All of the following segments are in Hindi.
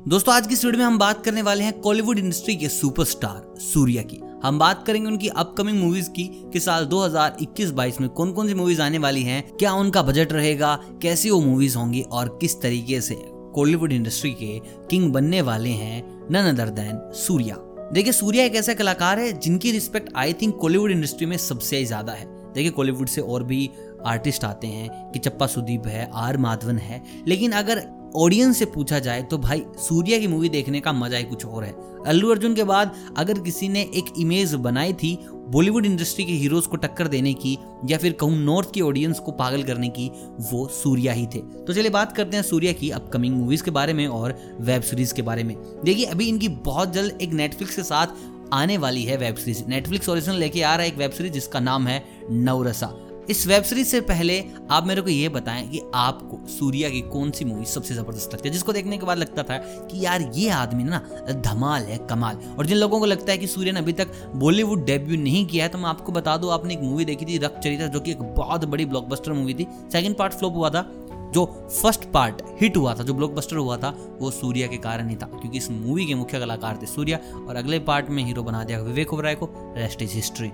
दोस्तों, आज की इस वीडियो में हम बात करने वाले हैं कॉलीवुड इंडस्ट्री के सुपरस्टार सूर्या की। हम बात करेंगे उनकी अपकमिंग मूवीज़ की कि साल 2021-22 में कौन कौन सी मूवीज़ आने वाली हैं, क्या उनका बजट रहेगा, कैसी वो मूवीज़ होंगी और किस तरीके से कॉलीवुड इंडस्ट्री के किंग बनने वाले हैं नन अदर देन सूर्या। देखिए, सूर्या एक ऐसा कलाकार है जिनकी respect I think Kollywood industry में सबसे ज़्यादा है। देखिए कॉलीवुड से और भी आर्टिस्ट आते हैं कि चप्पा सुदीप है, आर माधवन है। लेकिन अगर ऑडियंस से पूछा जाए तो भाई, सूर्या की मूवी देखने का मज़ा ही कुछ और है। अल्लू अर्जुन के बाद अगर किसी ने एक इमेज बनाई थी बॉलीवुड इंडस्ट्री के हीरोज को टक्कर देने की या फिर कहूँ नॉर्थ की ऑडियंस को पागल करने की, वो सूर्या ही थे। तो चलिए बात करते हैं सूर्या की अपकमिंग मूवीज़ के बारे में और वेब सीरीज़ के बारे में। देखिए, अभी इनकी बहुत जल्द एक नेटफ्लिक्स के साथ आने वाली है वेब सीरीज़ नेटफ्लिक्स ओरिजिनल लेके आ रहा है एक वेब सीरीज़ जिसका नाम है नवरसा। इस वेब सीरीज़ से पहले आप मेरे को ये बताएँ कि आपको सूर्या की कौन सी मूवी सबसे ज़बरदस्त लगती है, जिसको देखने के बाद लगता था कि यार ये आदमी ना धमाल है, कमाल। और जिन लोगों को लगता है कि सूर्य ने अभी तक बॉलीवुड डेब्यू नहीं किया है तो मैं आपको बता दूँ, आपने एक मूवी देखी थी, रक्त चरित्र जो कि एक बहुत बड़ी ब्लॉकबस्टर मूवी थी। सेकंड पार्ट फ्लॉप हुआ था, जो फ़र्स्ट पार्ट हिट हुआ था, जो ब्लॉकबस्टर हुआ था, वो सूर्या के कारण ही था, क्योंकि इस मूवी के मुख्य कलाकार थे सूर्या, और अगले पार्ट में हीरो बना दिया विवेक ओबराय को रेस्ट इज़ हिस्ट्री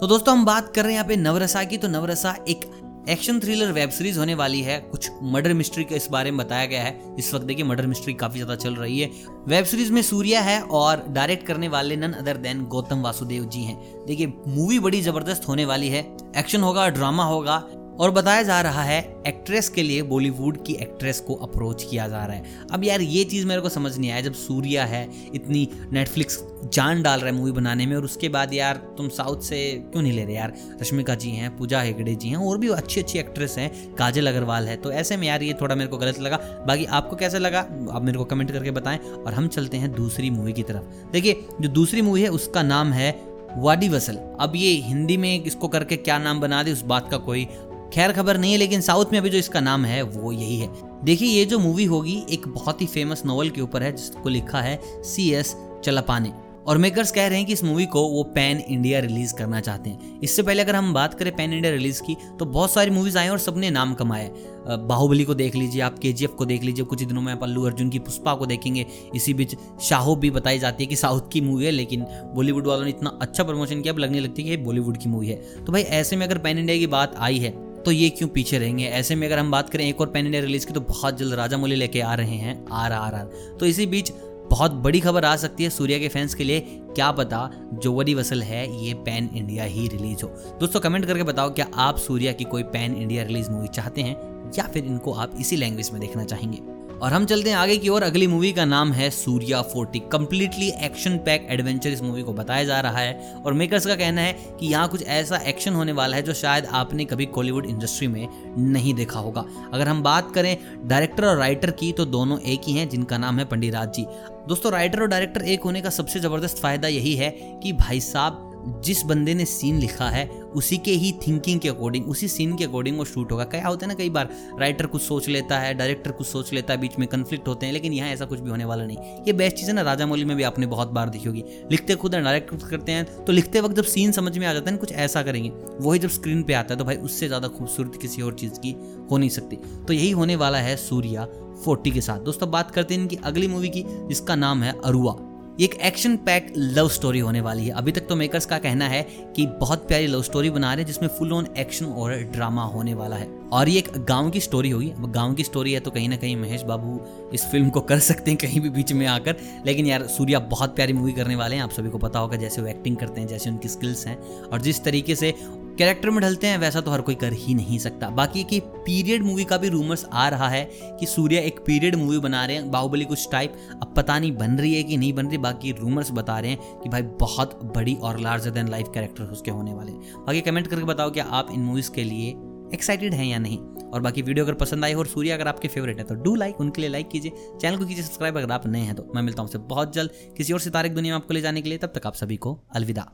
तो दोस्तों, हम बात कर रहे हैं यहाँ पे नवरसा की। तो नवरसा एक एक्शन थ्रिलर वेब सीरीज़ होने वाली है। कुछ मर्डर मिस्ट्री के इस बारे में बताया गया है। इस वक्त देखिए मर्डर मिस्ट्री काफ़ी ज़्यादा चल रही है। वेब सीरीज़ में सूर्या है और डायरेक्ट करने वाले none other than Gautham Vasudev ji हैं। देखिए मूवी बड़ी ज़बरदस्त होने वाली है। एक्शन होगा ड्रामा होगा। और बताया जा रहा है एक्ट्रेस के लिए बॉलीवुड की एक्ट्रेस को अप्रोच किया जा रहा है। अब यार, ये चीज़ मेरे को समझ नहीं आया, जब सूर्या है, इतनी नेटफ्लिक्स जान डाल रहा है मूवी बनाने में, और उसके बाद यार, तुम साउथ से क्यों नहीं ले रहे यार? रश्मिका जी हैं, पूजा हेगड़े जी हैं, और भी अच्छी अच्छी एक्ट्रेस हैं, काजल अग्रवाल है तो ऐसे में यार ये थोड़ा मेरे को गलत लगा। बाकी आपको कैसा लगा, आप मेरे को कमेंट करके बताएँ, और हम चलते हैं दूसरी मूवी की तरफ़। देखिए, जो दूसरी मूवी है, उसका नाम है वाडी वसल। अब ये हिंदी में इसको करके क्या नाम बना दे, उस बात का कोई खैर खबर नहीं है, लेकिन साउथ में अभी जो इसका नाम है, वो यही है। देखिए, ये जो मूवी होगी, एक बहुत ही फ़ेमस नॉवल के ऊपर है, जिसको लिखा है सी एस चलापाने। और मेकर्स कह रहे हैं कि इस मूवी को वो पैन इंडिया रिलीज़ करना चाहते हैं। इससे पहले अगर हम बात करें पैन इंडिया रिलीज़ की तो बहुत सारी मूवीज़ आए और सबने नाम कमाए बाहुबली को देख लीजिए आप के को देख लीजिए, कुछ दिनों में आप अल्लू अर्जुन की पुष्पा को देखेंगे। इसी बीच शाहो भी बताई जाती है कि साउथ की मूवी है, लेकिन बॉलीवुड वालों ने इतना अच्छा प्रमोशन किया, अब लगने लगती है कि बॉलीवुड की मूवी है। तो भाई, ऐसे में अगर पैन इंडिया की बात आई है तो ये क्यों पीछे रहेंगे? ऐसे में अगर हम बात करें, एक और पेन इंडिया रिलीज़ की तो बहुत जल्द राजा मौली लेके आ रहे हैं। आर आर आर तो इसी बीच बहुत बड़ी खबर आ सकती है सूर्या के फैंस के लिए। क्या पता जो वरी वसल है, ये पैन इंडिया ही रिलीज़ हो। दोस्तों कमेंट करके बताओ, क्या आप सूर्या की कोई पैन इंडिया रिलीज़ मूवी चाहते हैं, या फिर इनको आप इसी लैंग्वेज में देखना चाहेंगे? और हम चलते हैं आगे की ओर। अगली मूवी का नाम है Suriya forty. Completely action pack adventure इस मूवी को बताया जा रहा है। और मेकर्स का कहना है कि यहाँ कुछ ऐसा एक्शन होने वाला है जो शायद आपने कभी कॉलीवुड इंडस्ट्री में नहीं देखा होगा। अगर हम बात करें डायरेक्टर और राइटर की तो दोनों एक ही हैं, जिनका नाम है पंडित राज जी। दोस्तों राइटर और डायरेक्टर एक होने का सबसे ज़बरदस्त फ़ायदा यही है कि भाई साहब जिस बंदे ने सीन लिखा है, उसी के ही थिंकिंग के अकॉर्डिंग उसी सीन के अकॉर्डिंग वो शूट होगा। क्या होता है ना, कई बार राइटर कुछ सोच लेता है डायरेक्टर कुछ सोच लेता है, बीच में कन्फ्लिक्ट होते हैं, लेकिन यहाँ ऐसा कुछ भी होने वाला नहीं। ये बेस्ट चीज़ है ना राजा मौली में भी आपने बहुत बार देखी होगी। लिखते खुद है डायरेक्ट करते हैं तो लिखते वक्त जब सीन समझ में आ जाता है ना, कुछ ऐसा करेंगे, वही जब स्क्रीन पर आता है तो भाई उससे ज़्यादा खूबसूरत किसी और चीज़ की हो नहीं सकती। तो यही होने वाला है सूर्या फोर्टी के साथ। दोस्तों, बात करते हैं इनकी अगली मूवी की, जिसका नाम है अरुआ। एक एक्शन पैक लव स्टोरी होने वाली है। अभी तक तो मेकर्स का कहना है कि बहुत प्यारी लव स्टोरी बना रहे हैं, जिसमें फुल ऑन एक्शन और ड्रामा होने वाला है। और ये एक गाँव की स्टोरी होगी। अब गाँव की स्टोरी है तो कहीं ना कहीं महेश बाबू इस फ़िल्म को कर सकते हैं कहीं भी बीच में आकर। लेकिन यार, सूर्या बहुत प्यारी मूवी करने वाले हैं। आप सभी को पता होगा जैसे वो एक्टिंग करते हैं, जैसे उनकी स्किल्स हैं। और जिस तरीके से कैरेक्टर में ढलते हैं, वैसा तो हर कोई कर ही नहीं सकता। बाकी की पीरियड मूवी का भी रूमर्स आ रहा है कि सूर्या एक पीरियड मूवी बना रहे हैं। बाहुबली कुछ टाइप अब पता नहीं बन रही है कि नहीं बन रही। बाकी रूमर्स बता रहे हैं कि भाई बहुत बड़ी और लार्जर देन लाइफ कैरेक्टर उसके होने वाले बाकी कमेंट करके बताओ कि आप इन मूवीज़ के लिए एक्साइटेड हैं या नहीं? और बाकी वीडियो अगर पसंद आई हो और सूर्य अगर आपके फेवरेट है तो डू लाइक उनके लिए लाइक कीजिए। चैनल को कीजिए सब्सक्राइब अगर आप नए हैं तो। मैं मिलता हूँ बहुत जल्द किसी और सितारे दुनिया में आपको ले जाने के लिए। तब तक आप सभी को अलविदा।